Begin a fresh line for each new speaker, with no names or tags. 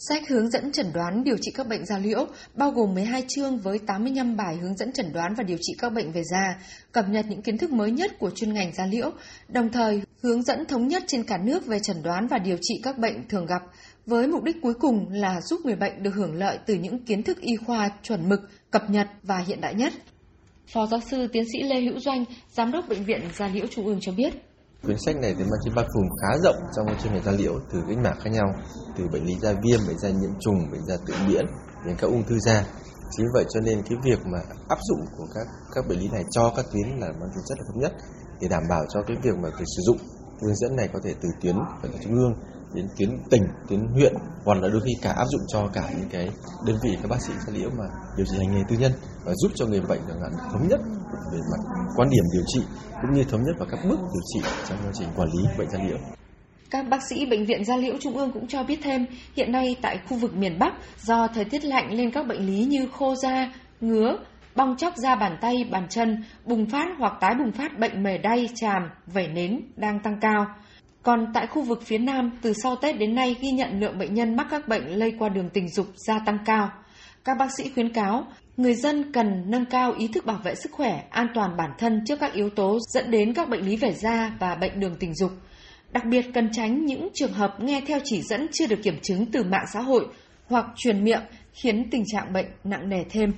Sách hướng dẫn chẩn đoán điều trị các bệnh da liễu bao gồm 12 chương với 85 bài hướng dẫn chẩn đoán và điều trị các bệnh về da, cập nhật những kiến thức mới nhất của chuyên ngành da liễu, đồng thời hướng dẫn thống nhất trên cả nước về chẩn đoán và điều trị các bệnh thường gặp, với mục đích cuối cùng là giúp người bệnh được hưởng lợi từ những kiến thức y khoa chuẩn mực, cập nhật và hiện đại nhất. Phó giáo sư tiến sĩ Lê Hữu Doanh, giám đốc bệnh viện Da liễu Trung ương cho biết.
Cuốn sách này thì mang trên bao trùm khá rộng trong chuyên ngành da liễu từ các mảng khác nhau, từ bệnh lý da viêm, bệnh da nhiễm trùng, bệnh da tự miễn đến các ung thư da. Chính vậy cho nên cái việc mà áp dụng của các các bệnh lý này cho các tuyến là mang tính chất là thống nhất để đảm bảo cho cái việc mà việc sử dụng hướng dẫn này có thể từ tuyến và từ trung ương đến tuyến tỉnh, tuyến huyện hoặc là đôi khi cả áp dụng cho cả những cái đơn vị các bác sĩ da liễu mà điều trị hành nghề tư nhân và giúp cho người bệnh chẳng hạn thống nhất về mặt quan điểm điều trị cũng như thống nhất vào các bước điều trị trong quá trình quản lý bệnh da liễu.
Các bác sĩ Bệnh viện Da Liễu Trung ương cũng cho biết thêm, hiện nay tại khu vực miền Bắc, do thời tiết lạnh lên các bệnh lý như khô da, ngứa, bong chóc da bàn tay, bàn chân, bùng phát hoặc tái bùng phát bệnh mề đay, chàm, vẩy nến đang tăng cao. Còn tại khu vực phía Nam, từ sau Tết đến nay ghi nhận lượng bệnh nhân mắc các bệnh lây qua đường tình dục gia tăng cao. Các bác sĩ khuyến cáo, người dân cần nâng cao ý thức bảo vệ sức khỏe, an toàn bản thân trước các yếu tố dẫn đến các bệnh lý về da và bệnh đường tình dục. Đặc biệt cần tránh những trường hợp nghe theo chỉ dẫn chưa được kiểm chứng từ mạng xã hội hoặc truyền miệng khiến tình trạng bệnh nặng nề thêm.